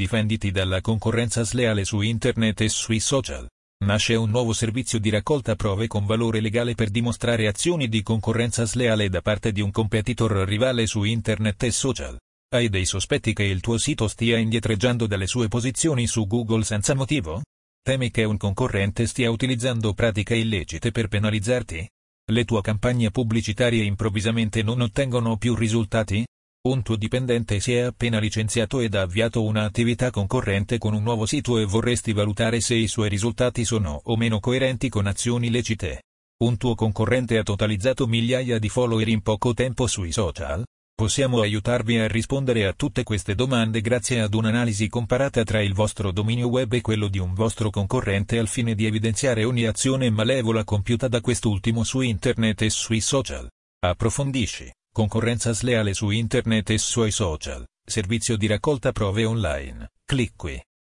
Difenditi dalla concorrenza sleale su internet e sui social. Nasce un nuovo servizio di raccolta prove con valore legale per dimostrare azioni di concorrenza sleale da parte di un competitor rivale su internet e social. Hai dei sospetti che il tuo sito stia indietreggiando dalle sue posizioni su Google senza motivo? Temi che un concorrente stia utilizzando pratiche illecite per penalizzarti? Le tue campagne pubblicitarie improvvisamente non ottengono più risultati? Un tuo dipendente si è appena licenziato ed ha avviato un'attività concorrente con un nuovo sito e vorresti valutare se i suoi risultati sono o meno coerenti con azioni lecite. Un tuo concorrente ha totalizzato migliaia di follower in poco tempo sui social? Possiamo aiutarvi a rispondere a tutte queste domande grazie ad un'analisi comparata tra il vostro dominio web e quello di un vostro concorrente al fine di evidenziare ogni azione malevola compiuta da quest'ultimo su internet e sui social. Approfondisci. Concorrenza sleale su internet e sui social. Servizio di raccolta prove online. Clic qui.